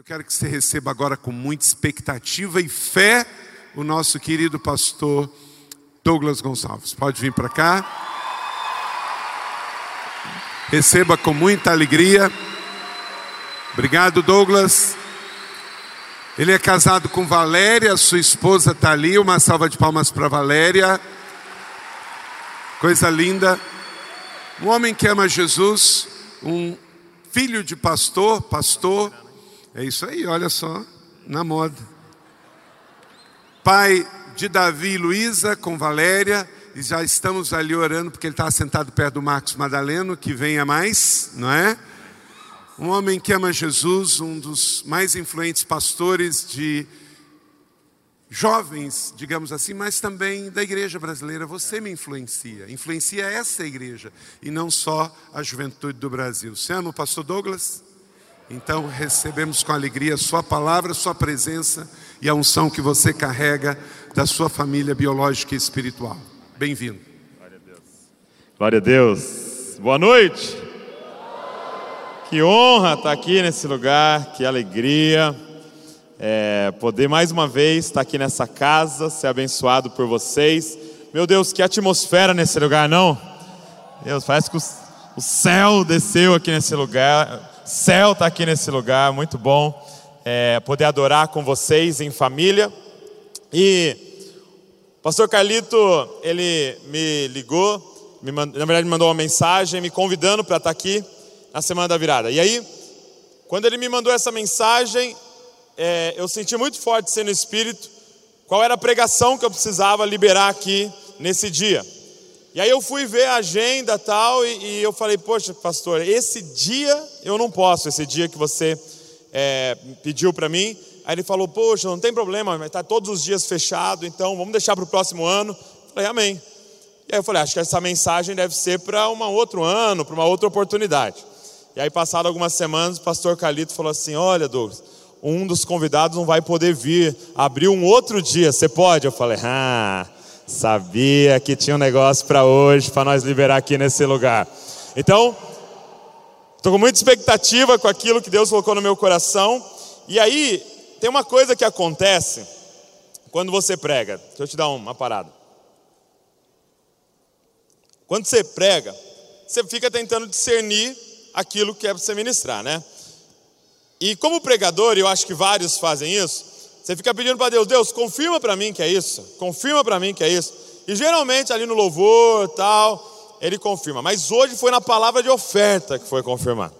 Eu quero que você receba agora com muita expectativa e fé o nosso querido pastor Douglas Gonçalves. Pode vir para cá. Receba com muita alegria. Obrigado, Douglas. Ele é casado com Valéria, sua esposa está ali. Uma salva de palmas para Valéria. Coisa linda. Um homem que ama Jesus, um filho de pastor, pastor. É isso aí, olha só, na moda. Pai de Davi e Luísa com Valéria, e já estamos ali orando porque ele está sentado perto do Marcos Madaleno, que venha mais, não é? Um homem que ama Jesus, um dos mais influentes pastores de jovens, digamos assim, mas também da igreja brasileira. Você me influencia, influencia essa igreja e não só a juventude do Brasil. Você ama o pastor Douglas? Então recebemos com alegria Sua palavra, Sua presença e a unção que você carrega da sua família biológica e espiritual. Bem-vindo. Glória a Deus. Glória a Deus. Boa noite. Que honra estar aqui nesse lugar, que alegria. É, poder mais uma vez estar aqui nessa casa, ser abençoado por vocês. Meu Deus, que atmosfera nesse lugar, não? Deus, parece que o, o céu desceu aqui nesse lugar. Céu está aqui nesse lugar, muito bom. É, poder adorar com vocês em família. E o pastor Carlito, ele me ligou, me na verdade me mandou uma mensagem me convidando para estar aqui na semana da virada. E aí, quando ele me mandou essa mensagem, é, eu senti muito forte ser no espírito qual era a pregação que eu precisava liberar aqui nesse dia. E aí eu fui ver a agenda tal e, e eu falei, poxa, pastor, esse dia eu não posso, esse dia que você é, pediu para mim. Aí ele falou, poxa, não tem problema, mas está todos os dias fechado, então vamos deixar para o próximo ano. Eu falei, amém. E aí eu falei, acho que essa mensagem deve ser para um outro ano, para uma outra oportunidade. E aí, passado algumas semanas, o pastor Calito falou assim: Olha, Douglas, um dos convidados não vai poder vir, abriu um outro dia, você pode? Eu falei: Ah, sabia que tinha um negócio para hoje, para nós liberar aqui nesse lugar. Então, estou com muita expectativa com aquilo que Deus colocou no meu coração. E aí, tem uma coisa que acontece quando você prega. Deixa eu te dar uma parada. Quando você prega, você fica tentando discernir aquilo que é para você ministrar, né? E como pregador, eu acho que vários fazem isso, você fica pedindo para Deus, Deus, confirma para mim que é isso, confirma para mim que é isso. E geralmente ali no louvor, tal, ele confirma. Mas hoje foi na palavra de oferta que foi confirmado.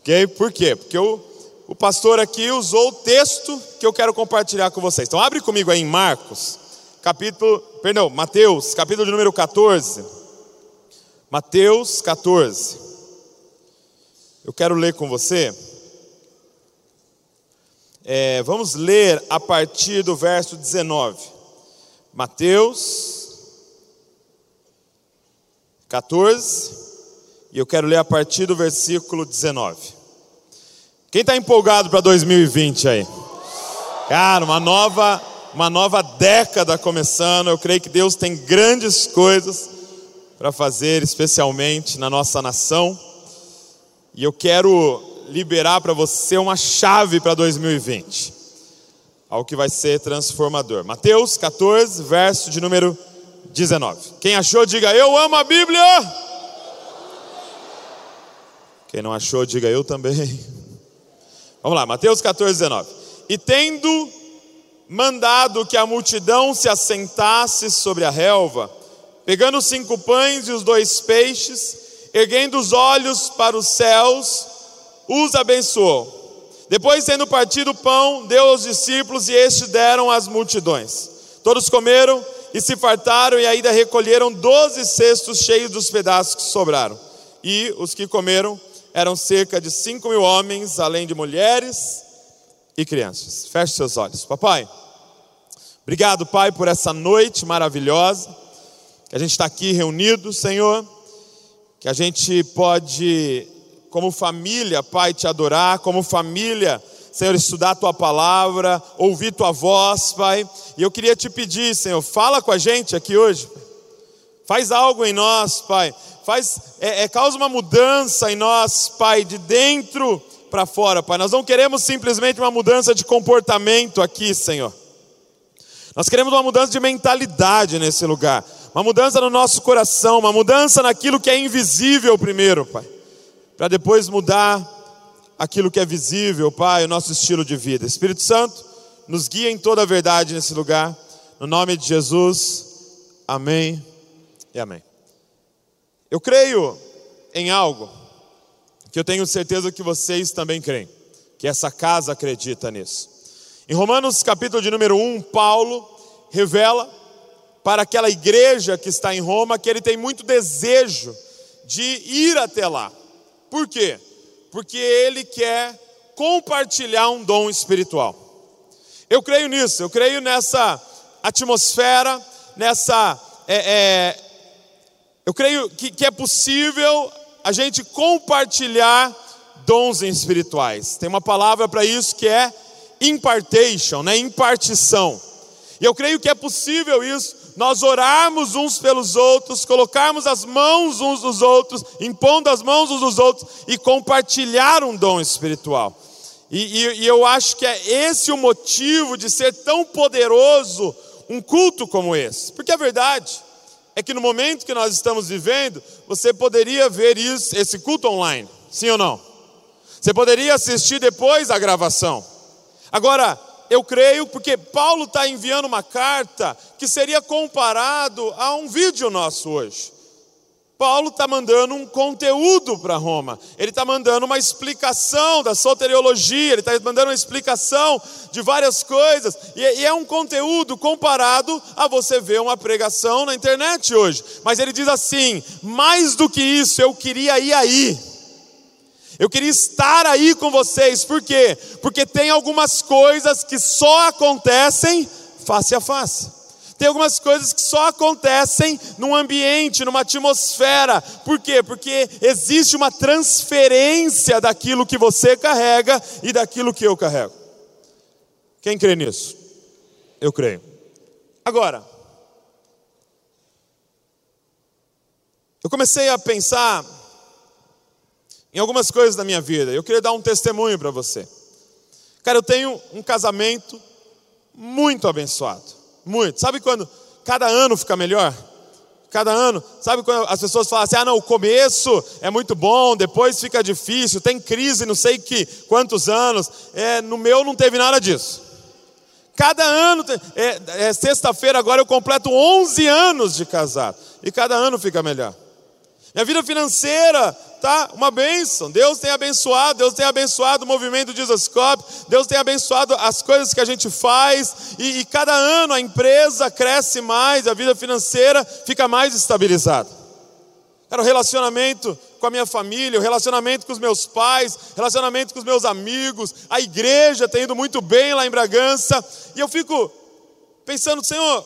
Ok? Por quê? Porque o, o pastor aqui usou o texto que eu quero compartilhar com vocês. Então abre comigo aí em Marcos, capítulo, perdão, Mateus, capítulo de número 14. Mateus 14. Eu quero ler com você. É, vamos ler a partir do verso 19. Mateus 14. E eu quero ler a partir do versículo 19. Quem está empolgado para 2020 aí? Cara, uma nova, uma nova década começando. Eu creio que Deus tem grandes coisas para fazer, especialmente na nossa nação. E eu quero liberar para você uma chave para 2020, algo que vai ser transformador. Mateus 14, verso de número 19. Quem achou, diga eu amo a Bíblia. Quem não achou, diga eu também. Vamos lá, Mateus 14, 19. E tendo mandado que a multidão se assentasse sobre a relva, pegando os cinco pães e os dois peixes, erguendo os olhos para os céus, os abençoou. Depois, tendo partido o pão, deu aos discípulos e estes deram às multidões. Todos comeram e se fartaram, e ainda recolheram doze cestos cheios dos pedaços que sobraram. E os que comeram eram cerca de cinco mil homens, além de mulheres e crianças. Feche seus olhos. Papai, obrigado, Pai, por essa noite maravilhosa, que a gente está aqui reunido, Senhor que a gente pode, como família, Pai, te adorar, como família, Senhor, estudar a tua palavra, ouvir tua voz, Pai. E eu queria te pedir, Senhor, fala com a gente aqui hoje. Faz algo em nós, Pai. Faz, é, é, causa uma mudança em nós, Pai, de dentro para fora, Pai. Nós não queremos simplesmente uma mudança de comportamento aqui, Senhor. Nós queremos uma mudança de mentalidade nesse lugar, uma mudança no nosso coração, uma mudança naquilo que é invisível primeiro, Pai, para depois mudar aquilo que é visível, Pai, o nosso estilo de vida. Espírito Santo, nos guia em toda a verdade nesse lugar, no nome de Jesus, amém e amém. Eu creio em algo que eu tenho certeza que vocês também creem, que essa casa acredita nisso. Em Romanos capítulo de número 1, Paulo revela para aquela igreja que está em Roma que ele tem muito desejo de ir até lá. Por quê? Porque ele quer compartilhar um dom espiritual. Eu creio nisso, eu creio nessa atmosfera, nessa. É, é, eu creio que, que é possível a gente compartilhar dons espirituais. Tem uma palavra para isso que é impartation, né? impartição. E eu creio que é possível isso, nós orarmos uns pelos outros, colocarmos as mãos uns dos outros, impondo as mãos uns dos outros e compartilhar um dom espiritual. E, e, e eu acho que é esse o motivo de ser tão poderoso um culto como esse. Porque a verdade é que no momento que nós estamos vivendo, você poderia ver isso, esse culto online, sim ou não? Você poderia assistir depois a gravação. Agora, eu creio porque Paulo está enviando uma carta que seria comparado a um vídeo nosso hoje. Paulo está mandando um conteúdo para Roma, ele está mandando uma explicação da soteriologia, ele está mandando uma explicação de várias coisas, é, e é um conteúdo comparado a você ver uma pregação na internet hoje. Mas ele diz assim: mais do que isso, eu queria ir aí. Eu queria estar aí com vocês, por quê? Porque tem algumas coisas que só acontecem face a face. Tem algumas coisas que só acontecem num ambiente, numa atmosfera. Por quê? Porque existe uma transferência daquilo que você carrega e daquilo que eu carrego. Quem crê nisso? Eu creio. Agora, eu comecei a pensar em algumas coisas da minha vida. Eu queria dar um testemunho para você. Cara, eu tenho um casamento muito abençoado. Muito. Sabe quando cada ano fica melhor? Cada ano, sabe quando as pessoas falam assim: ah, não, o começo é muito bom, depois fica difícil, tem crise, não sei que quantos anos. É, no meu não teve nada disso. Cada ano, é, é sexta-feira agora eu completo 11 anos de casado, e cada ano fica melhor. Minha vida financeira tá uma bênção. Deus tem abençoado, Deus tem abençoado o movimento Jesus Cop, Deus tem abençoado as coisas que a gente faz, e, e cada ano a empresa cresce mais, a vida financeira fica mais estabilizada. Cara, o relacionamento com a minha família, o relacionamento com os meus pais, relacionamento com os meus amigos, a igreja tem ido muito bem lá em Bragança, e eu fico pensando, Senhor,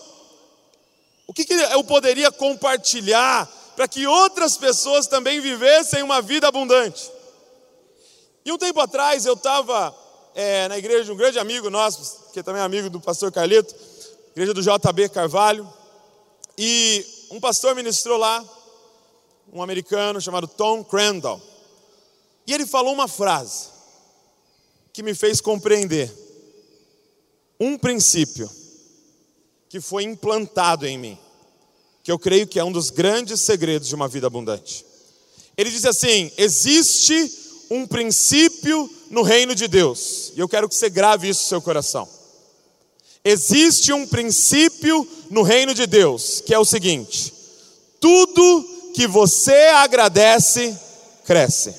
o que, que eu poderia compartilhar para que outras pessoas também vivessem uma vida abundante. E um tempo atrás eu estava é, na igreja de um grande amigo nosso, que é também amigo do pastor Carlito, igreja do JB Carvalho, e um pastor ministrou lá, um americano chamado Tom Crandall, e ele falou uma frase que me fez compreender um princípio que foi implantado em mim que eu creio que é um dos grandes segredos de uma vida abundante. Ele diz assim: existe um princípio no reino de Deus, e eu quero que você grave isso no seu coração. Existe um princípio no reino de Deus, que é o seguinte: tudo que você agradece, cresce.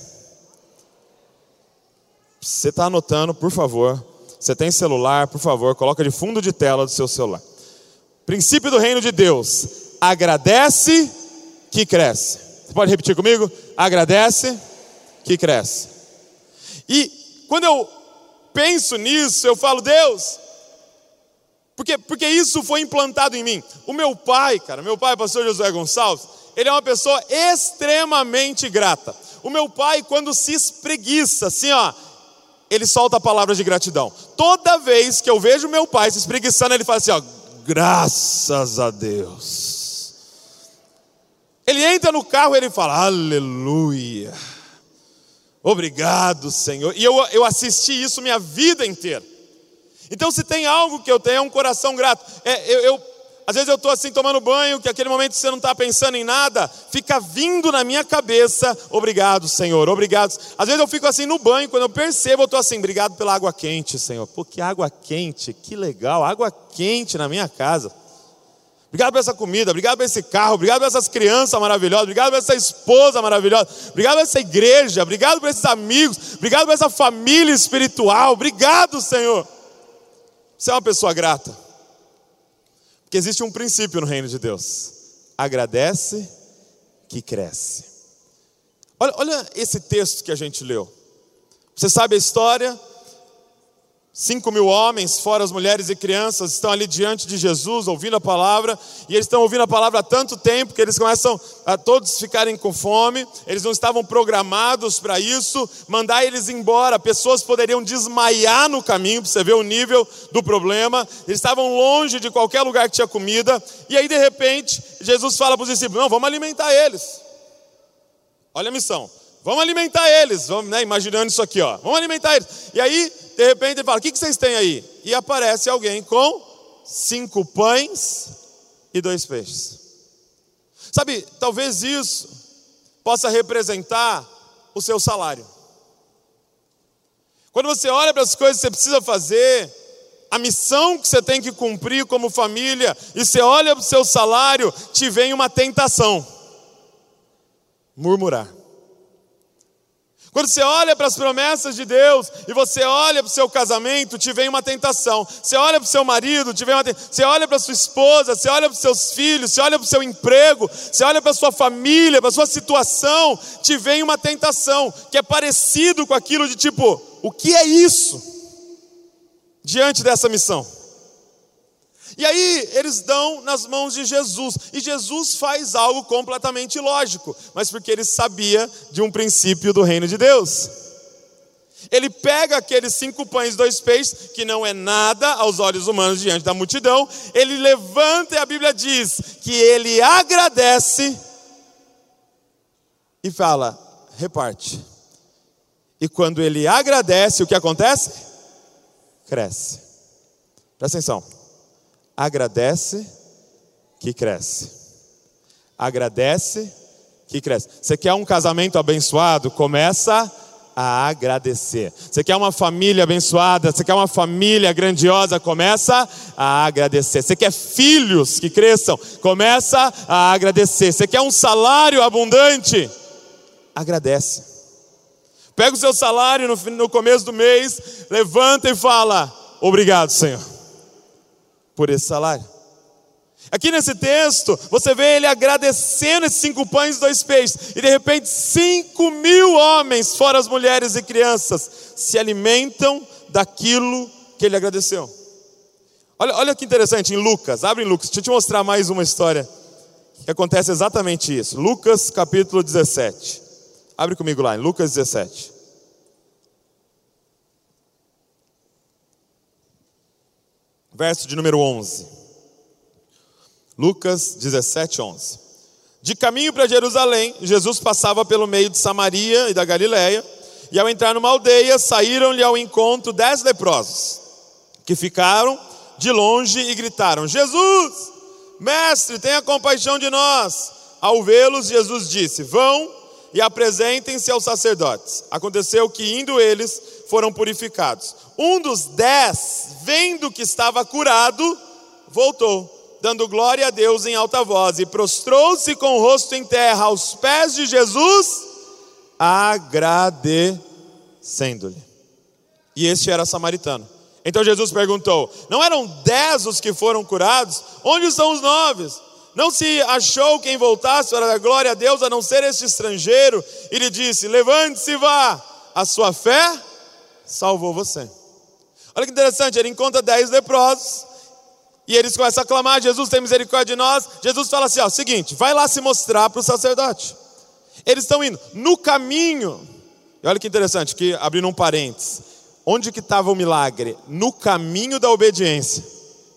Você está anotando, por favor. Você tem celular, por favor, coloca de fundo de tela do seu celular. Princípio do reino de Deus agradece que cresce. Você pode repetir comigo? Agradece que cresce. E quando eu penso nisso, eu falo, Deus, porque, porque isso foi implantado em mim. O meu pai, cara, meu pai, pastor Josué Gonçalves, ele é uma pessoa extremamente grata. O meu pai, quando se espreguiça, assim, ó, ele solta palavras de gratidão. Toda vez que eu vejo meu pai se espreguiçando, ele fala assim, ó, graças a Deus. Ele entra no carro e ele fala: Aleluia. Obrigado, Senhor. E eu, eu assisti isso minha vida inteira. Então, se tem algo que eu tenho, é um coração grato. É, eu, eu às vezes eu estou assim tomando banho, que aquele momento você não está pensando em nada, fica vindo na minha cabeça, obrigado, Senhor, obrigado. Às vezes eu fico assim no banho, quando eu percebo, eu estou assim, obrigado pela água quente, Senhor. Pô, que água quente, que legal, água quente na minha casa. Obrigado por essa comida, obrigado por esse carro, obrigado por essas crianças maravilhosas, obrigado por essa esposa maravilhosa, obrigado por essa igreja, obrigado por esses amigos, obrigado por essa família espiritual, obrigado, Senhor. Você é uma pessoa grata. Porque existe um princípio no reino de Deus: agradece que cresce. Olha, olha esse texto que a gente leu. Você sabe a história? Cinco mil homens, fora as mulheres e crianças, estão ali diante de Jesus, ouvindo a palavra, e eles estão ouvindo a palavra há tanto tempo que eles começam a todos ficarem com fome, eles não estavam programados para isso, mandar eles embora, pessoas poderiam desmaiar no caminho, para você ver o nível do problema, eles estavam longe de qualquer lugar que tinha comida, e aí de repente, Jesus fala para os discípulos: não, vamos alimentar eles. Olha a missão. Vamos alimentar eles, vamos, né, imaginando isso aqui, ó. Vamos alimentar eles. E aí, de repente, ele fala: O que, vocês têm aí? E aparece alguém com cinco pães e dois peixes. Sabe, talvez isso possa representar o seu salário. Quando você olha para as coisas que você precisa fazer, a missão que você tem que cumprir como família, e você olha para o seu salário, te vem uma tentação: murmurar. Quando você olha para as promessas de Deus e você olha para o seu casamento, te vem uma tentação. Você olha para o seu marido, te vem uma tentação. Você olha para sua esposa, você olha para os seus filhos, você olha para o seu emprego, você olha para sua família, para sua situação, te vem uma tentação que é parecido com aquilo de tipo, o que é isso? Diante dessa missão. E aí eles dão nas mãos de Jesus, e Jesus faz algo completamente lógico, mas porque ele sabia de um princípio do reino de Deus. Ele pega aqueles cinco pães e dois peixes, que não é nada aos olhos humanos diante da multidão, ele levanta e a Bíblia diz que ele agradece e fala: reparte. E quando ele agradece, o que acontece? Cresce. Presta atenção agradece que cresce. Agradece que cresce. Você quer um casamento abençoado? Começa a agradecer. Você quer uma família abençoada? Você quer uma família grandiosa? Começa a agradecer. Você quer filhos que cresçam? Começa a agradecer. Você quer um salário abundante? Agradece. Pega o seu salário no, no começo do mês, levanta e fala: Obrigado, Senhor por esse salário. Aqui nesse texto, você vê ele agradecendo esses cinco pães e dois peixes, e de repente, cinco mil homens, fora as mulheres e crianças, se alimentam daquilo que ele agradeceu. Olha, olha que interessante, em Lucas, abre em Lucas, deixa eu te mostrar mais uma história que acontece exatamente isso. Lucas capítulo 17. Abre comigo lá, em Lucas 17. Verso de número 11. Lucas 17, 11. De caminho para Jerusalém, Jesus passava pelo meio de Samaria e da Galiléia, e ao entrar numa aldeia, saíram-lhe ao encontro dez leprosos, que ficaram de longe e gritaram: Jesus, mestre, tenha compaixão de nós. Ao vê-los, Jesus disse: Vão e apresentem-se aos sacerdotes. Aconteceu que, indo eles, foram purificados. Um dos dez, vendo que estava curado, voltou, dando glória a Deus em alta voz, e prostrou-se com o rosto em terra aos pés de Jesus, agradecendo-lhe. E este era samaritano. Então Jesus perguntou: Não eram dez os que foram curados? Onde estão os nove? Não se achou quem voltasse para dar glória a Deus a não ser este estrangeiro? E lhe disse: Levante-se e vá, a sua fé salvou você. Olha que interessante, ele encontra dez leprosos e eles começam a clamar: Jesus tem misericórdia de nós. Jesus fala assim: ó, seguinte, vai lá se mostrar para o sacerdote. Eles estão indo no caminho. E olha que interessante, que abrindo um parênteses. Onde que estava o milagre? No caminho da obediência.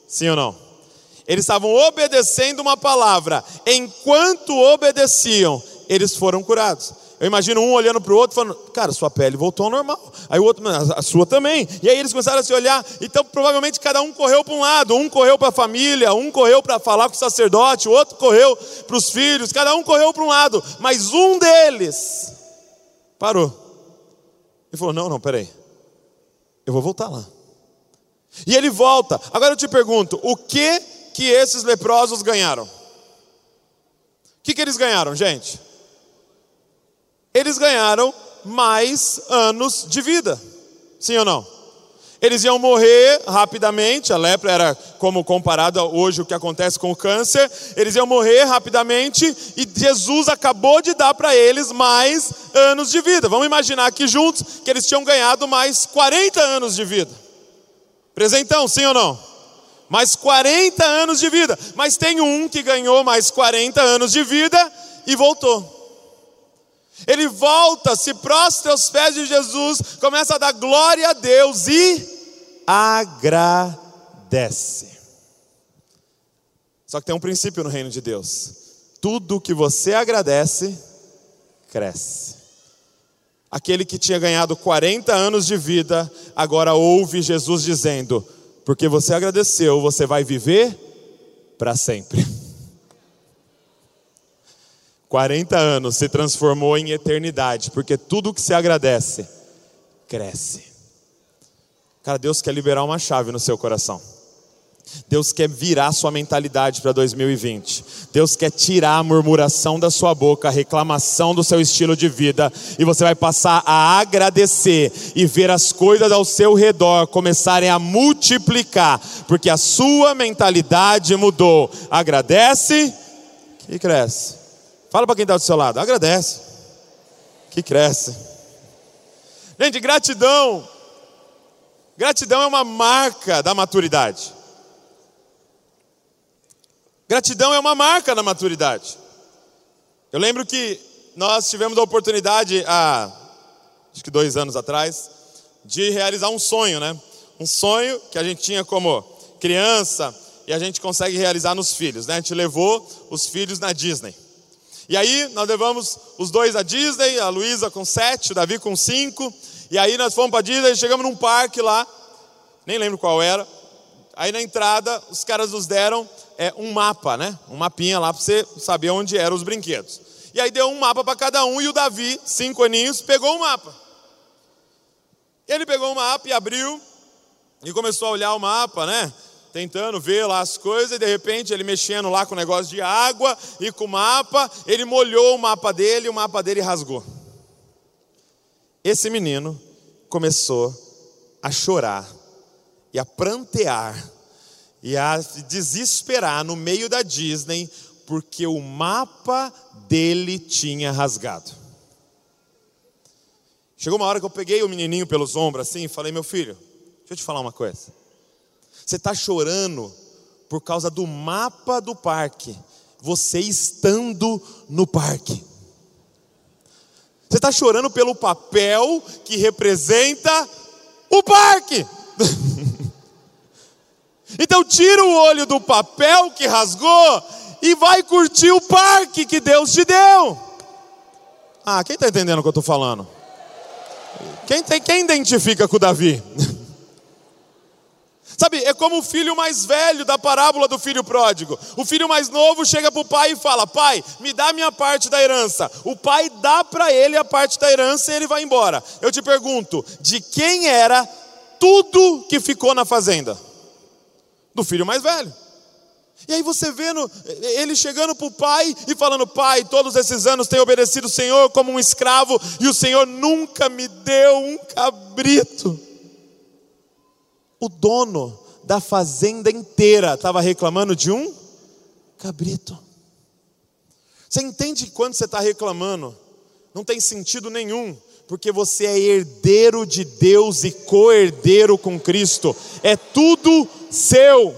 Sim ou não? Eles estavam obedecendo uma palavra. Enquanto obedeciam, eles foram curados. Eu imagino um olhando para o outro falando, cara, sua pele voltou ao normal. Aí o outro, a sua também. E aí eles começaram a se olhar. Então provavelmente cada um correu para um lado. Um correu para a família, um correu para falar com o sacerdote, o outro correu para os filhos. Cada um correu para um lado. Mas um deles parou. E falou: não, não, peraí. Eu vou voltar lá. E ele volta. Agora eu te pergunto: o que que esses leprosos ganharam? O que, que eles ganharam, gente? Eles ganharam mais anos de vida. Sim ou não? Eles iam morrer rapidamente, a lepra era como comparado a hoje o que acontece com o câncer, eles iam morrer rapidamente e Jesus acabou de dar para eles mais anos de vida. Vamos imaginar aqui juntos que eles tinham ganhado mais 40 anos de vida. Presentão, sim ou não? Mais 40 anos de vida. Mas tem um que ganhou mais 40 anos de vida e voltou. Ele volta, se prostra aos pés de Jesus, começa a dar glória a Deus e agradece. Só que tem um princípio no reino de Deus: tudo que você agradece, cresce. Aquele que tinha ganhado 40 anos de vida, agora ouve Jesus dizendo: porque você agradeceu, você vai viver para sempre. 40 anos se transformou em eternidade, porque tudo que se agradece, cresce. Cara, Deus quer liberar uma chave no seu coração. Deus quer virar sua mentalidade para 2020. Deus quer tirar a murmuração da sua boca, a reclamação do seu estilo de vida, e você vai passar a agradecer e ver as coisas ao seu redor começarem a multiplicar, porque a sua mentalidade mudou. Agradece e cresce. Fala para quem está do seu lado, agradece que cresce. Gente, gratidão. Gratidão é uma marca da maturidade. Gratidão é uma marca da maturidade. Eu lembro que nós tivemos a oportunidade, há acho que dois anos atrás, de realizar um sonho, né? Um sonho que a gente tinha como criança e a gente consegue realizar nos filhos, né? A gente levou os filhos na Disney. E aí nós levamos os dois à Disney, a Luísa com sete, o Davi com cinco. E aí nós fomos para a Disney, chegamos num parque lá, nem lembro qual era. Aí na entrada, os caras nos deram é, um mapa, né? Um mapinha lá para você saber onde eram os brinquedos. E aí deu um mapa para cada um e o Davi, cinco aninhos, pegou o um mapa. Ele pegou o um mapa e abriu e começou a olhar o mapa, né? Tentando ver lá as coisas, e de repente ele mexendo lá com o negócio de água e com o mapa, ele molhou o mapa dele e o mapa dele rasgou. Esse menino começou a chorar e a prantear e a desesperar no meio da Disney porque o mapa dele tinha rasgado. Chegou uma hora que eu peguei o menininho pelos ombros assim e falei: Meu filho, deixa eu te falar uma coisa. Você está chorando por causa do mapa do parque, você estando no parque. Você está chorando pelo papel que representa o parque. Então tira o olho do papel que rasgou e vai curtir o parque que Deus te deu. Ah, quem está entendendo o que eu estou falando? Quem, tem, quem identifica com o Davi? Sabe, é como o filho mais velho da parábola do filho pródigo. O filho mais novo chega para o pai e fala: Pai, me dá minha parte da herança. O pai dá para ele a parte da herança e ele vai embora. Eu te pergunto: de quem era tudo que ficou na fazenda? do filho mais velho. E aí você vendo ele chegando para o pai e falando: Pai, todos esses anos tenho obedecido o Senhor como um escravo e o Senhor nunca me deu um cabrito. O dono da fazenda inteira estava reclamando de um cabrito. Você entende que quando você está reclamando, não tem sentido nenhum, porque você é herdeiro de Deus e co-herdeiro com Cristo, é tudo seu.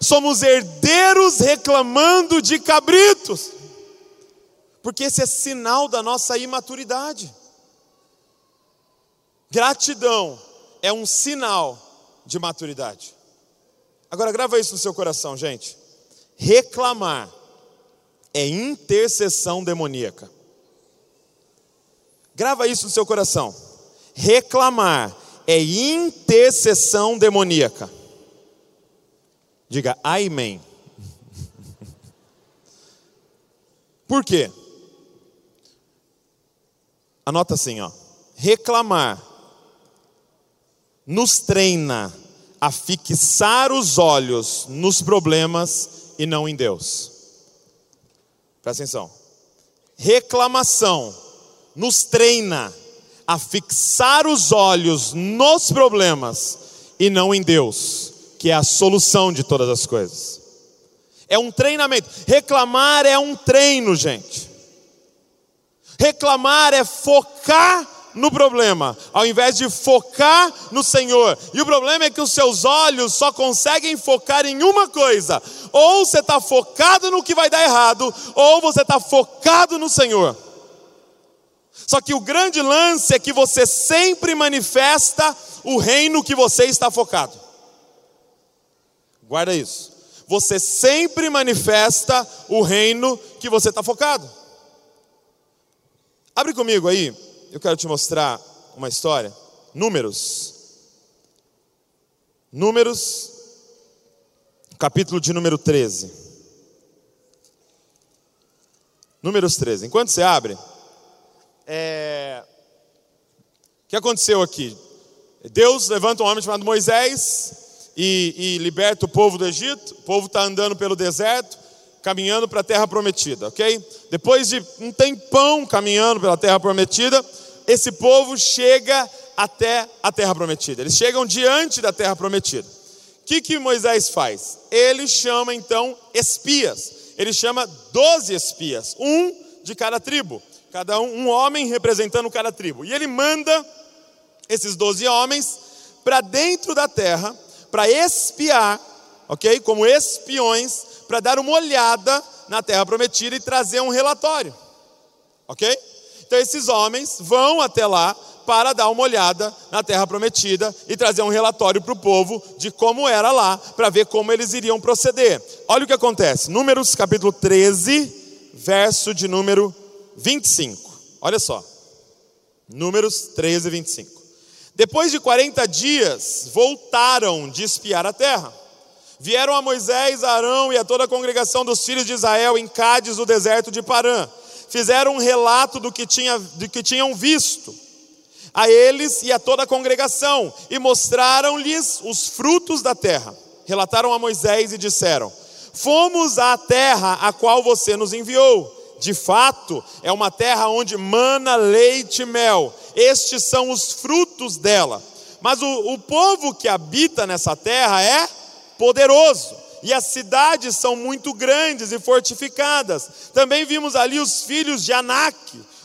Somos herdeiros reclamando de cabritos, porque esse é sinal da nossa imaturidade. Gratidão é um sinal de maturidade. Agora grava isso no seu coração, gente. Reclamar é intercessão demoníaca. Grava isso no seu coração. Reclamar é intercessão demoníaca. Diga amém. Por quê? Anota assim, ó. Reclamar nos treina a fixar os olhos nos problemas e não em Deus. Presta atenção. Reclamação nos treina a fixar os olhos nos problemas e não em Deus, que é a solução de todas as coisas. É um treinamento. Reclamar é um treino, gente. Reclamar é focar no problema, ao invés de focar no Senhor. E o problema é que os seus olhos só conseguem focar em uma coisa: ou você está focado no que vai dar errado, ou você está focado no Senhor. Só que o grande lance é que você sempre manifesta o reino que você está focado. Guarda isso. Você sempre manifesta o reino que você está focado. Abre comigo aí, eu quero te mostrar uma história. Números. Números, capítulo de número 13. Números 13. Enquanto você abre, é... o que aconteceu aqui? Deus levanta um homem chamado Moisés e, e liberta o povo do Egito. O povo está andando pelo deserto, caminhando para a terra prometida, ok? Depois de um tempão caminhando pela terra prometida, esse povo chega até a terra prometida. Eles chegam diante da terra prometida. O que, que Moisés faz? Ele chama então espias. Ele chama doze espias, um de cada tribo cada um, um homem representando cada tribo. E ele manda esses doze homens para dentro da terra, para espiar, ok? Como espiões, para dar uma olhada na terra prometida e trazer um relatório, ok? Então esses homens vão até lá para dar uma olhada na terra prometida e trazer um relatório para o povo de como era lá, para ver como eles iriam proceder. Olha o que acontece, Números capítulo 13, verso de número 25. Olha só. Números 13, 25. Depois de 40 dias, voltaram de espiar a terra. Vieram a Moisés, a Arão e a toda a congregação dos filhos de Israel em Cádiz, no deserto de Parã. Fizeram um relato do que, tinha, do que tinham visto a eles e a toda a congregação e mostraram-lhes os frutos da terra. Relataram a Moisés e disseram: Fomos à terra a qual você nos enviou de fato, é uma terra onde mana leite e mel. Estes são os frutos dela. Mas o, o povo que habita nessa terra é poderoso e as cidades são muito grandes e fortificadas. Também vimos ali os filhos de Anak.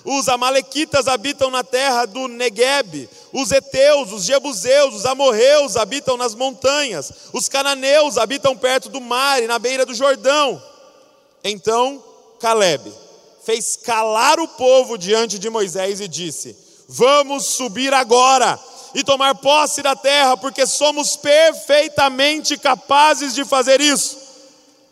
Os amalequitas habitam na terra do Negueb. Os heteus, os jebuseus, os amorreus habitam nas montanhas. Os cananeus habitam perto do mar e na beira do Jordão. Então, Caleb fez calar o povo diante de Moisés e disse: Vamos subir agora e tomar posse da terra, porque somos perfeitamente capazes de fazer isso.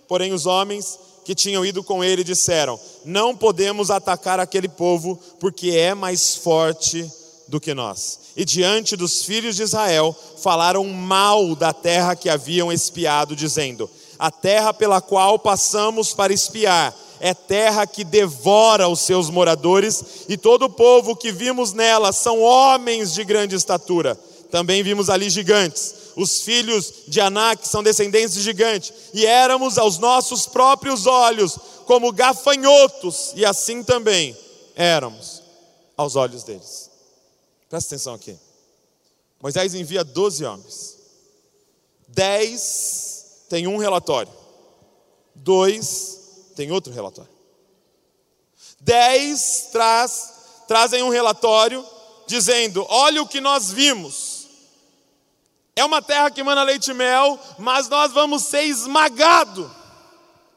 Porém, os homens que tinham ido com ele disseram: Não podemos atacar aquele povo, porque é mais forte do que nós. E diante dos filhos de Israel, falaram mal da terra que haviam espiado, dizendo: A terra pela qual passamos para espiar é terra que devora os seus moradores, e todo o povo que vimos nela são homens de grande estatura. Também vimos ali gigantes. Os filhos de Anak são descendentes de gigante, e éramos aos nossos próprios olhos como gafanhotos, e assim também éramos aos olhos deles. Presta atenção aqui. Moisés envia 12 homens. Dez tem um relatório. Dois tem outro relatório. Dez traz, trazem um relatório dizendo: olha o que nós vimos. É uma terra que manda leite e mel, mas nós vamos ser esmagados.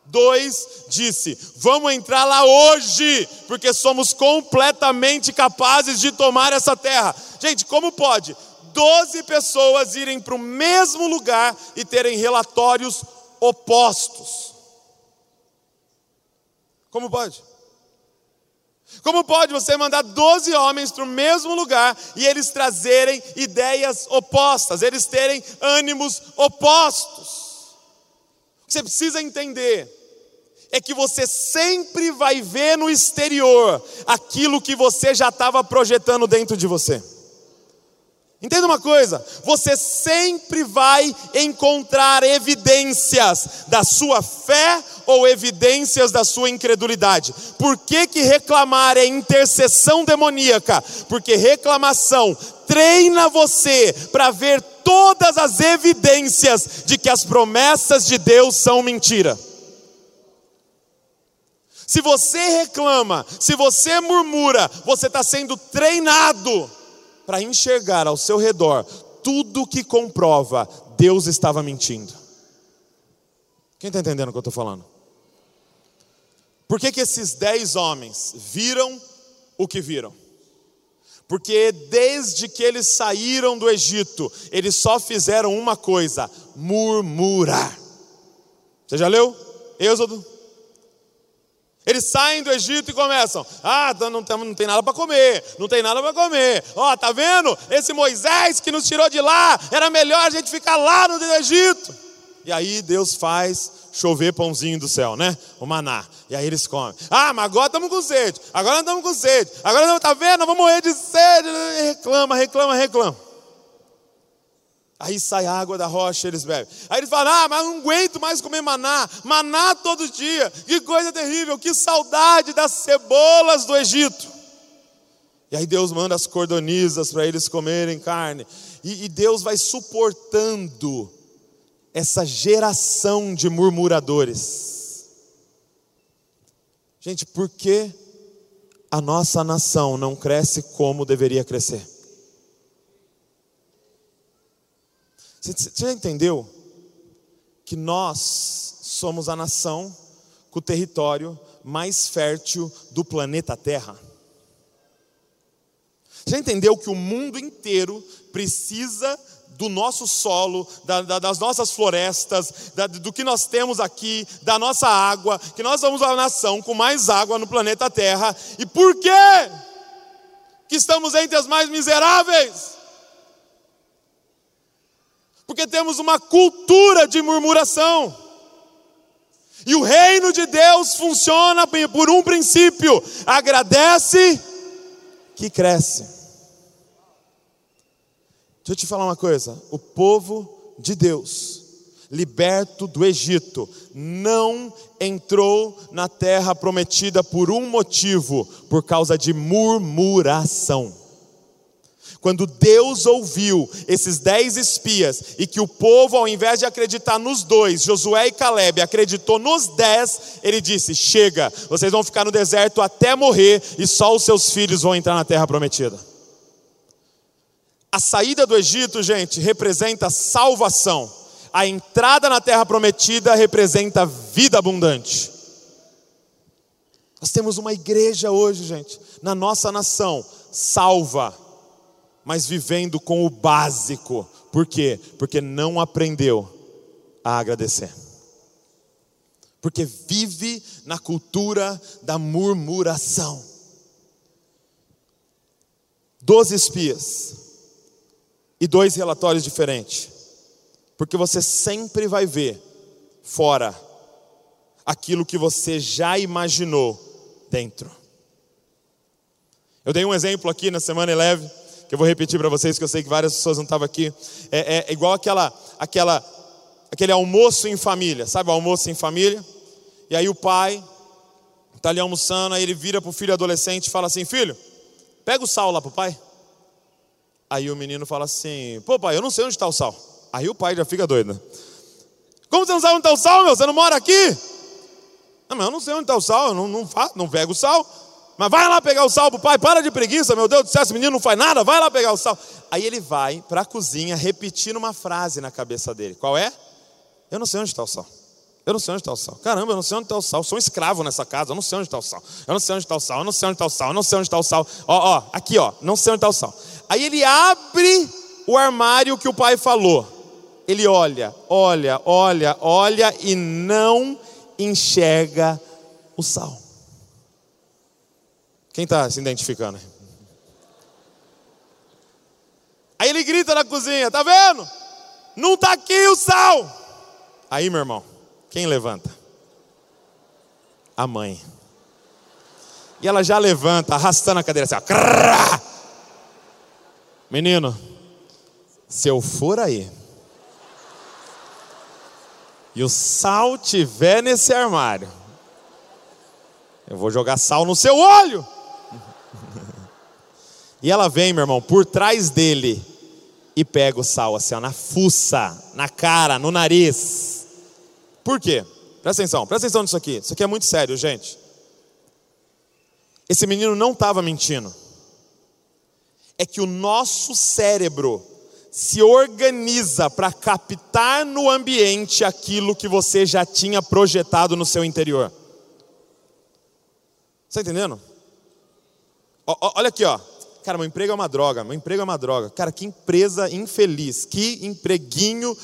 Dois disse: Vamos entrar lá hoje, porque somos completamente capazes de tomar essa terra. Gente, como pode? Doze pessoas irem para o mesmo lugar e terem relatórios opostos. Como pode? Como pode você mandar 12 homens para o mesmo lugar e eles trazerem ideias opostas, eles terem ânimos opostos? O que você precisa entender é que você sempre vai ver no exterior aquilo que você já estava projetando dentro de você. Entenda uma coisa: você sempre vai encontrar evidências da sua fé ou evidências da sua incredulidade. Por que, que reclamar é intercessão demoníaca? Porque reclamação treina você para ver todas as evidências de que as promessas de Deus são mentira. Se você reclama, se você murmura, você está sendo treinado para enxergar ao seu redor tudo que comprova Deus estava mentindo. Quem está entendendo o que eu estou falando? Por que, que esses dez homens viram o que viram? Porque desde que eles saíram do Egito, eles só fizeram uma coisa: murmurar. Você já leu? Êxodo eles saem do Egito e começam: ah, não tem, não tem nada para comer, não tem nada para comer. Ó, oh, tá vendo? Esse Moisés que nos tirou de lá, era melhor a gente ficar lá no Egito. E aí Deus faz chover pãozinho do céu, né? O maná. E aí eles comem. Ah, mas agora estamos com sede. Agora não estamos com sede. Agora não, tá vendo? Vamos morrer de sede. Reclama, reclama, reclama. Aí sai água da rocha, eles bebem. Aí eles falam: Ah, mas não aguento mais comer maná. Maná todo dia. Que coisa terrível. Que saudade das cebolas do Egito. E aí Deus manda as cordonizas para eles comerem carne. E, e Deus vai suportando essa geração de murmuradores. Gente, por que a nossa nação não cresce como deveria crescer? Você já entendeu que nós somos a nação com o território mais fértil do planeta Terra? Já entendeu que o mundo inteiro precisa do nosso solo, da, da, das nossas florestas, da, do que nós temos aqui, da nossa água, que nós somos a nação com mais água no planeta Terra. E por quê? Que estamos entre as mais miseráveis? porque temos uma cultura de murmuração. E o reino de Deus funciona por um princípio: agradece que cresce. Deixa eu te falar uma coisa: o povo de Deus, liberto do Egito, não entrou na terra prometida por um motivo, por causa de murmuração. Quando Deus ouviu esses dez espias e que o povo, ao invés de acreditar nos dois, Josué e Caleb, acreditou nos dez, ele disse: Chega, vocês vão ficar no deserto até morrer e só os seus filhos vão entrar na terra prometida. A saída do Egito, gente, representa salvação. A entrada na terra prometida representa vida abundante. Nós temos uma igreja hoje, gente, na nossa nação, salva mas vivendo com o básico. Por quê? Porque não aprendeu a agradecer. Porque vive na cultura da murmuração. Doze espias e dois relatórios diferentes. Porque você sempre vai ver fora aquilo que você já imaginou dentro. Eu dei um exemplo aqui na semana eleve que eu vou repetir para vocês, que eu sei que várias pessoas não estavam aqui. É, é igual aquela, aquela, aquele almoço em família, sabe o almoço em família? E aí o pai está ali almoçando, aí ele vira para o filho adolescente e fala assim: Filho, pega o sal lá para o pai. Aí o menino fala assim: Pô, pai, eu não sei onde está o sal. Aí o pai já fica doido. Né? Como você não sabe onde está o sal, meu? Você não mora aqui? Não, mas eu não sei onde está o sal, eu não, não, faço, não pego o sal. Mas vai lá pegar o sal pro pai, para de preguiça, meu Deus do céu, esse menino não faz nada, vai lá pegar o sal. Aí ele vai para a cozinha repetindo uma frase na cabeça dele. Qual é? Eu não sei onde está o sal. Eu não sei onde está o sal. Caramba, eu não sei onde está o sal. Eu sou um escravo nessa casa. Eu não sei onde está o sal. Eu não sei onde está o sal. Eu não sei onde está o sal. Eu não sei onde está o sal. Ó, ó, aqui, ó. Não sei onde está o sal. Aí ele abre o armário que o pai falou. Ele olha, olha, olha, olha e não enxerga o sal. Quem está se identificando? Aí ele grita na cozinha: Tá vendo? Não está aqui o sal. Aí, meu irmão, quem levanta? A mãe. E ela já levanta, arrastando a cadeira assim, ó. Menino, se eu for aí e o sal tiver nesse armário, eu vou jogar sal no seu olho. E ela vem, meu irmão, por trás dele e pega o sal assim, ó, na fuça, na cara, no nariz. Por quê? Presta atenção, presta atenção nisso aqui. Isso aqui é muito sério, gente. Esse menino não estava mentindo. É que o nosso cérebro se organiza para captar no ambiente aquilo que você já tinha projetado no seu interior. Está entendendo? olha aqui, ó. Cara, meu emprego é uma droga, meu emprego é uma droga. Cara, que empresa infeliz, que empreguinho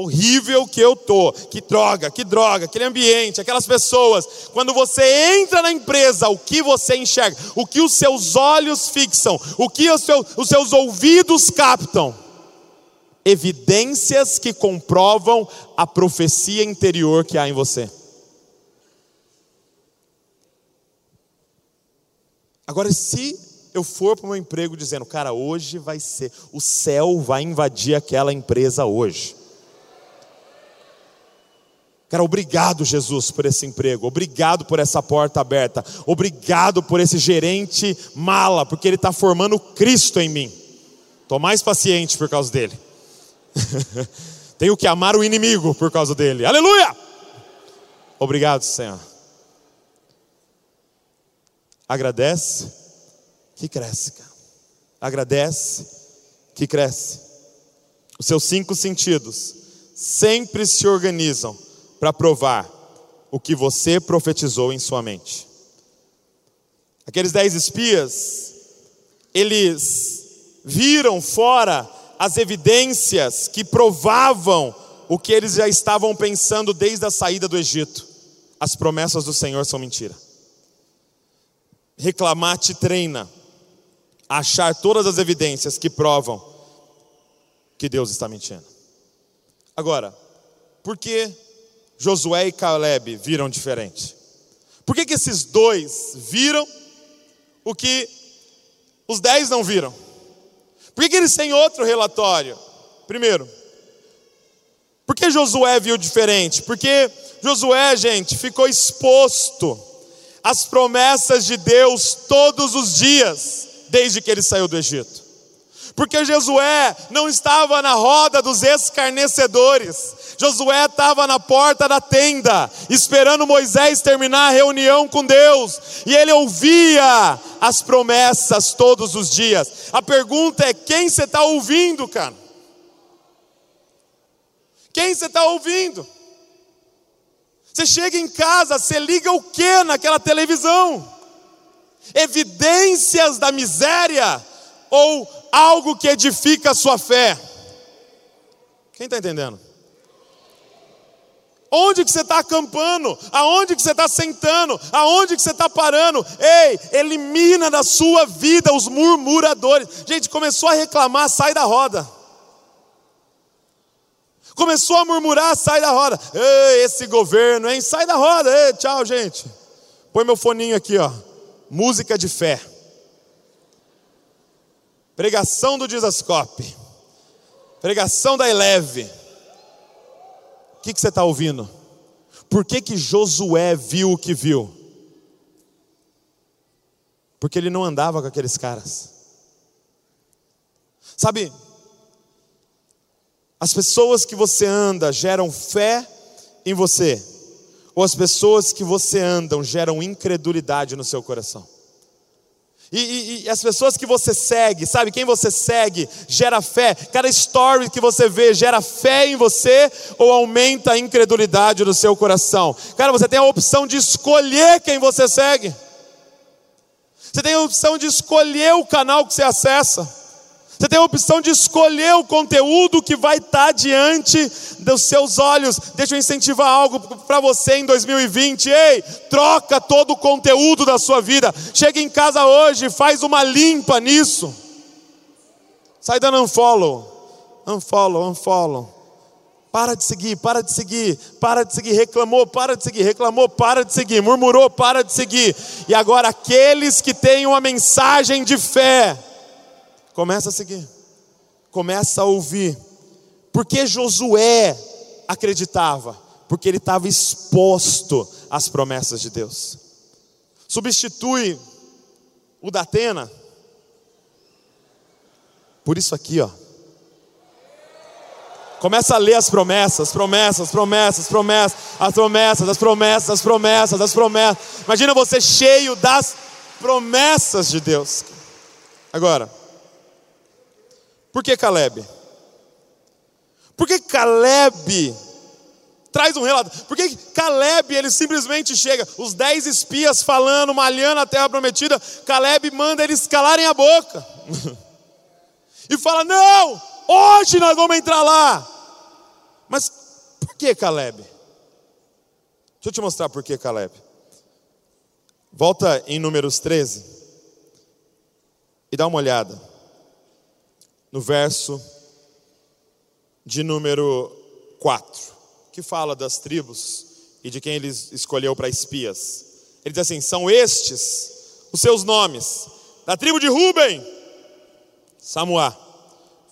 horrível que eu tô, que droga, que droga, aquele ambiente, aquelas pessoas. Quando você entra na empresa, o que você enxerga, o que os seus olhos fixam, o que os seus, os seus ouvidos captam, evidências que comprovam a profecia interior que há em você. Agora, se eu for para o meu emprego dizendo, cara, hoje vai ser, o céu vai invadir aquela empresa hoje. Cara, obrigado, Jesus, por esse emprego, obrigado por essa porta aberta, obrigado por esse gerente mala, porque ele está formando Cristo em mim. Estou mais paciente por causa dele. Tenho que amar o inimigo por causa dele. Aleluia! Obrigado, Senhor. Agradece que cresce, cara. Agradece que cresce. Os seus cinco sentidos sempre se organizam para provar o que você profetizou em sua mente. Aqueles dez espias, eles viram fora as evidências que provavam o que eles já estavam pensando desde a saída do Egito. As promessas do Senhor são mentira. Reclamar te treina a achar todas as evidências que provam que Deus está mentindo. Agora, por que Josué e Caleb viram diferente? Por que, que esses dois viram o que os dez não viram? Por que, que eles têm outro relatório? Primeiro, por que Josué viu diferente? Porque Josué, gente, ficou exposto às promessas de Deus todos os dias, desde que ele saiu do Egito porque Josué não estava na roda dos escarnecedores, Josué estava na porta da tenda, esperando Moisés terminar a reunião com Deus, e ele ouvia as promessas todos os dias. A pergunta é: quem você está ouvindo, cara? Quem você está ouvindo? Você chega em casa, você liga o que naquela televisão? Evidências da miséria ou algo que edifica a sua fé. Quem está entendendo? Onde que você está acampando? Aonde que você está sentando? Aonde que você está parando? Ei, elimina da sua vida os murmuradores. Gente, começou a reclamar, sai da roda. Começou a murmurar, sai da roda. Ei, esse governo, hein? Sai da roda. Ei, tchau, gente. Põe meu foninho aqui, ó. Música de fé. Pregação do Dizascope. Pregação da Eleve. Que, que você está ouvindo? Por que, que Josué viu o que viu? Porque ele não andava com aqueles caras. Sabe, as pessoas que você anda geram fé em você, ou as pessoas que você anda geram incredulidade no seu coração. E, e, e, as pessoas que você segue, sabe quem você segue, gera fé. Cada story que você vê gera fé em você ou aumenta a incredulidade no seu coração. Cara, você tem a opção de escolher quem você segue. Você tem a opção de escolher o canal que você acessa. Você tem a opção de escolher o conteúdo que vai estar diante dos seus olhos. Deixa eu incentivar algo para você em 2020. Ei, troca todo o conteúdo da sua vida. Chega em casa hoje, faz uma limpa nisso. Sai dando unfollow. Unfollow, unfollow. Para de seguir, para de seguir, para de seguir, reclamou, para de seguir, reclamou, para de seguir, murmurou, para de seguir. E agora aqueles que têm uma mensagem de fé, começa a seguir. Começa a ouvir. Porque Josué acreditava, porque ele estava exposto às promessas de Deus. Substitui o da Atena por isso aqui, ó. Começa a ler as promessas, promessas, promessas, promessas, as promessas, as promessas, as promessas, as promessas. Imagina você cheio das promessas de Deus. Agora, por que Caleb? Por que Caleb traz um relato? Por que Caleb ele simplesmente chega, os dez espias falando, malhando a terra prometida, Caleb manda eles calarem a boca. e fala: Não, Hoje nós vamos entrar lá. Mas por que Caleb? Deixa eu te mostrar por que Caleb. Volta em Números 13 e dá uma olhada no verso de número 4, que fala das tribos e de quem ele escolheu para espias. Ele diz assim: são estes os seus nomes. Da tribo de Ruben, Samuá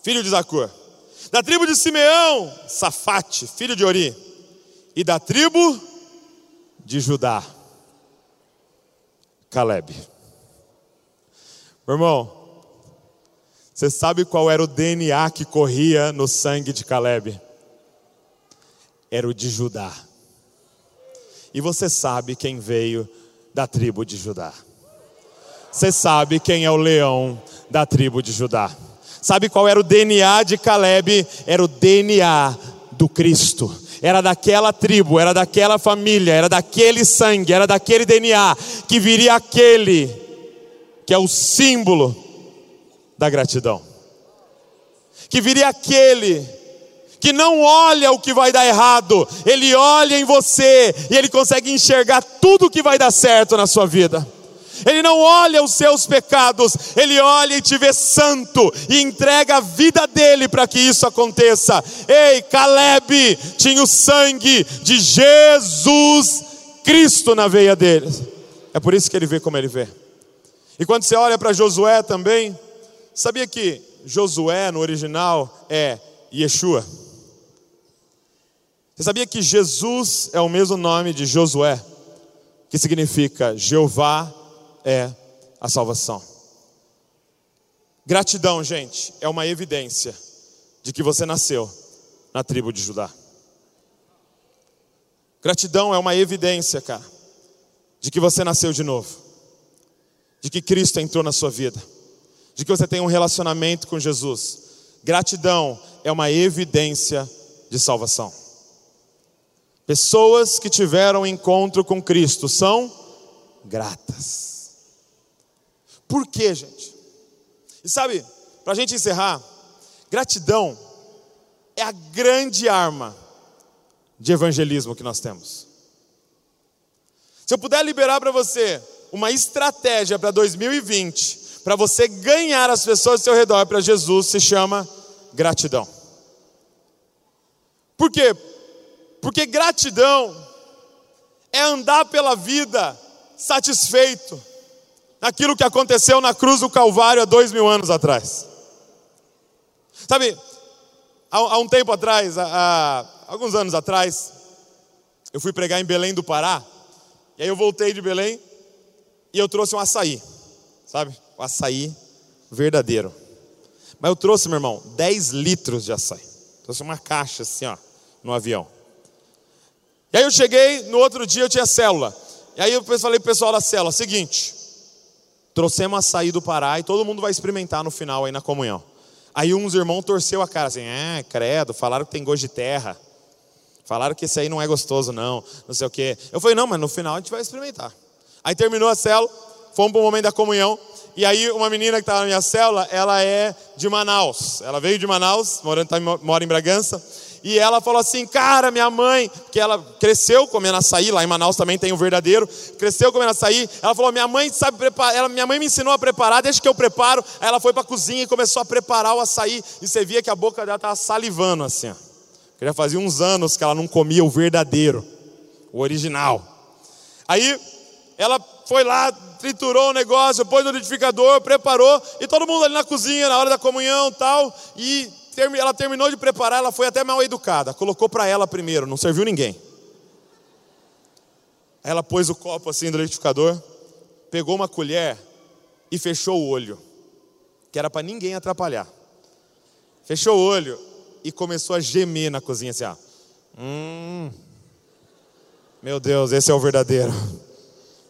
filho de Zacur. Da tribo de Simeão, Safate, filho de Ori. E da tribo de Judá, Caleb. Meu irmão, você sabe qual era o DNA que corria no sangue de Caleb? Era o de Judá. E você sabe quem veio da tribo de Judá. Você sabe quem é o leão da tribo de Judá. Sabe qual era o DNA de Caleb? Era o DNA do Cristo. Era daquela tribo, era daquela família, era daquele sangue, era daquele DNA que viria aquele que é o símbolo da gratidão. Que viria aquele que não olha o que vai dar errado, ele olha em você e ele consegue enxergar tudo que vai dar certo na sua vida. Ele não olha os seus pecados, ele olha e te vê santo e entrega a vida dele para que isso aconteça. Ei, Caleb tinha o sangue de Jesus Cristo na veia dele. É por isso que ele vê como ele vê. E quando você olha para Josué também, sabia que Josué no original é Yeshua? Você sabia que Jesus é o mesmo nome de Josué, que significa Jeová é a salvação. Gratidão, gente, é uma evidência de que você nasceu na tribo de Judá. Gratidão é uma evidência, cara, de que você nasceu de novo, de que Cristo entrou na sua vida, de que você tem um relacionamento com Jesus. Gratidão é uma evidência de salvação. Pessoas que tiveram encontro com Cristo são gratas. Por quê, gente? E sabe, para a gente encerrar, gratidão é a grande arma de evangelismo que nós temos. Se eu puder liberar para você uma estratégia para 2020, para você ganhar as pessoas ao seu redor para Jesus, se chama gratidão. Por quê? Porque gratidão é andar pela vida satisfeito naquilo que aconteceu na cruz do Calvário há dois mil anos atrás. Sabe, há, há um tempo atrás, há, há, alguns anos atrás, eu fui pregar em Belém do Pará, e aí eu voltei de Belém e eu trouxe um açaí, sabe? O açaí verdadeiro. Mas eu trouxe, meu irmão, 10 litros de açaí. Trouxe uma caixa assim, ó, no avião. E aí eu cheguei, no outro dia eu tinha célula. E aí eu falei pro pessoal da célula, seguinte, Trouxemos açaí do Pará e todo mundo vai experimentar no final aí na comunhão. Aí uns irmãos torceu a cara assim, é, credo, falaram que tem gosto de terra. Falaram que esse aí não é gostoso, não, não sei o quê. Eu falei, não, mas no final a gente vai experimentar. Aí terminou a célula, fomos para o momento da comunhão. E aí uma menina que estava na minha célula, ela é de Manaus. Ela veio de Manaus, tá, mora em Bragança. E ela falou assim, cara, minha mãe, que ela cresceu comendo açaí, lá em Manaus também tem o verdadeiro, cresceu comendo açaí. Ela falou, minha mãe sabe preparar, ela, minha mãe me ensinou a preparar, desde que eu preparo. Aí ela foi para a cozinha e começou a preparar o açaí. E você via que a boca dela estava salivando assim. Ó. Já fazia uns anos que ela não comia o verdadeiro, o original. Aí ela foi lá, triturou o negócio, pôs no liquidificador, preparou, e todo mundo ali na cozinha, na hora da comunhão tal, e ela terminou de preparar, ela foi até mal educada, colocou para ela primeiro, não serviu ninguém. Ela pôs o copo assim do liquidificador, pegou uma colher e fechou o olho, que era para ninguém atrapalhar. Fechou o olho e começou a gemer na cozinha assim, ó. Hum, meu Deus, esse é o verdadeiro.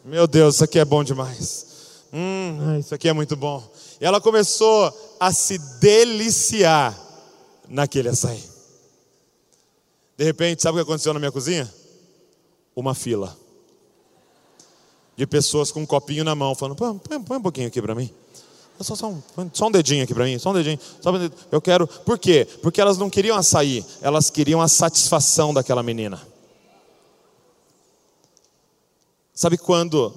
Meu Deus, isso aqui é bom demais. Hum, isso aqui é muito bom. E ela começou a se deliciar naquele açaí. De repente, sabe o que aconteceu na minha cozinha? Uma fila de pessoas com um copinho na mão, falando: põe, põe, um pouquinho aqui para mim. Só, só, um, só um dedinho aqui para mim, só um dedinho. Só um dedinho. Eu quero. Por quê? Porque elas não queriam açaí, elas queriam a satisfação daquela menina. Sabe quando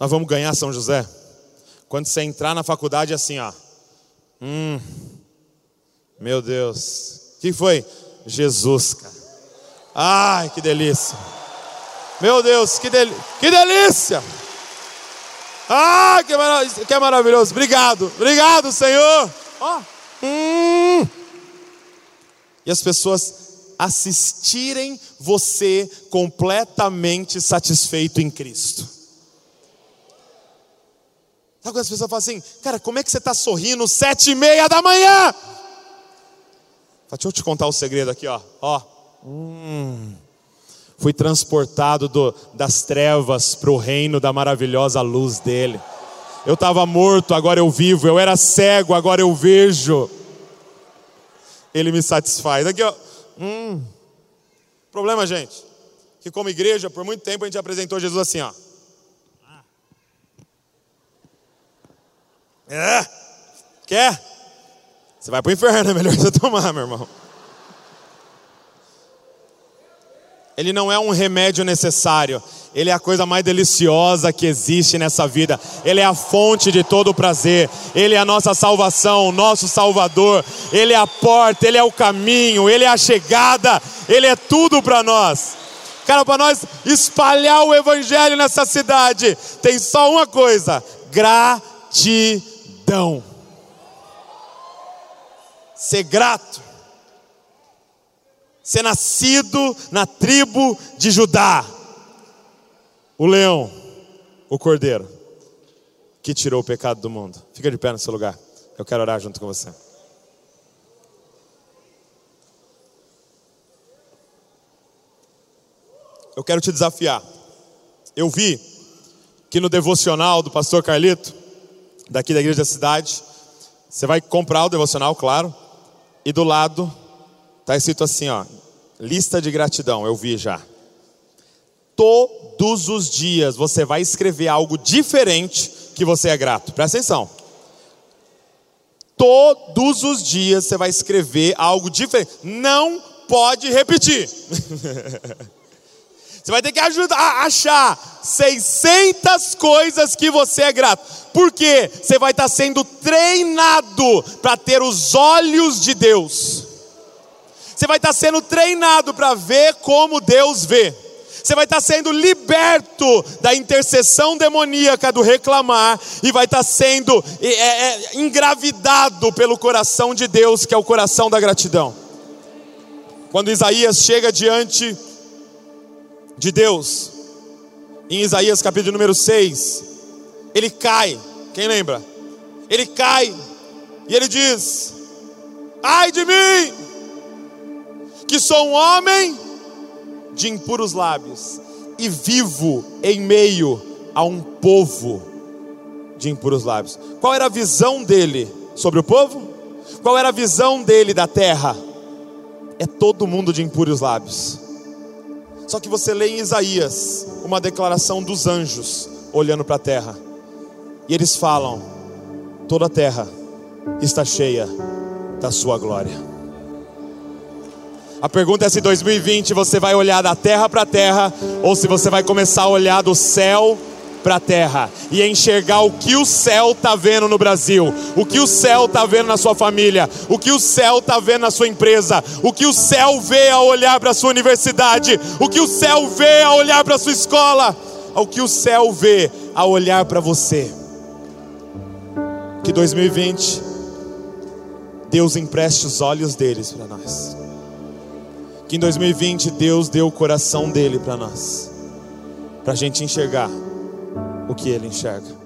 nós vamos ganhar São José? Quando você entrar na faculdade assim, ó. Hum, meu Deus. O que foi? Jesus, cara. Ai, que delícia. Meu Deus, que, del... que delícia. Ah, que, marav que maravilhoso. Obrigado, obrigado, Senhor. Oh. Hum. E as pessoas assistirem você completamente satisfeito em Cristo. Sabe quando as pessoas falam assim, cara, como é que você está sorrindo sete e meia da manhã? Deixa eu te contar o um segredo aqui, ó. ó. Hum. Fui transportado do, das trevas para o reino da maravilhosa luz dele. Eu estava morto, agora eu vivo. Eu era cego, agora eu vejo. Ele me satisfaz. Aqui, ó. Hum. Problema, gente, que como igreja, por muito tempo a gente apresentou Jesus assim, ó. É? Quer? Você vai para o inferno, é melhor você tomar, meu irmão. Ele não é um remédio necessário. Ele é a coisa mais deliciosa que existe nessa vida. Ele é a fonte de todo o prazer. Ele é a nossa salvação, o nosso Salvador. Ele é a porta, ele é o caminho, ele é a chegada, ele é tudo para nós. Cara, para nós espalhar o evangelho nessa cidade, tem só uma coisa: gratidão. Ser grato ser nascido na tribo de Judá. O leão, o cordeiro, que tirou o pecado do mundo. Fica de pé no seu lugar. Eu quero orar junto com você. Eu quero te desafiar. Eu vi que no devocional do pastor Carlito, daqui da igreja da cidade, você vai comprar o devocional, claro, e do lado Está escrito assim, ó, lista de gratidão, eu vi já. Todos os dias você vai escrever algo diferente que você é grato. Presta atenção. Todos os dias você vai escrever algo diferente. Não pode repetir. Você vai ter que ajudar a achar 600 coisas que você é grato. Por quê? Você vai estar sendo treinado para ter os olhos de Deus. Você vai estar sendo treinado para ver como Deus vê. Você vai estar sendo liberto da intercessão demoníaca do reclamar e vai estar sendo é, é, engravidado pelo coração de Deus, que é o coração da gratidão. Quando Isaías chega diante de Deus, em Isaías capítulo número 6, ele cai, quem lembra? Ele cai e ele diz: Ai de mim, que sou um homem de impuros lábios e vivo em meio a um povo de impuros lábios. Qual era a visão dele sobre o povo? Qual era a visão dele da terra? É todo mundo de impuros lábios. Só que você lê em Isaías uma declaração dos anjos olhando para a terra. E eles falam: toda a terra está cheia da sua glória. A pergunta é se 2020 você vai olhar da terra para a terra ou se você vai começar a olhar do céu para a terra e enxergar o que o céu está vendo no Brasil, o que o céu está vendo na sua família, o que o céu está vendo na sua empresa, o que o céu vê ao olhar para sua universidade, o que o céu vê ao olhar para sua escola, o que o céu vê ao olhar para você. Que 2020 Deus empreste os olhos deles para nós. Que em 2020 Deus dê o coração dele para nós, para a gente enxergar o que ele enxerga.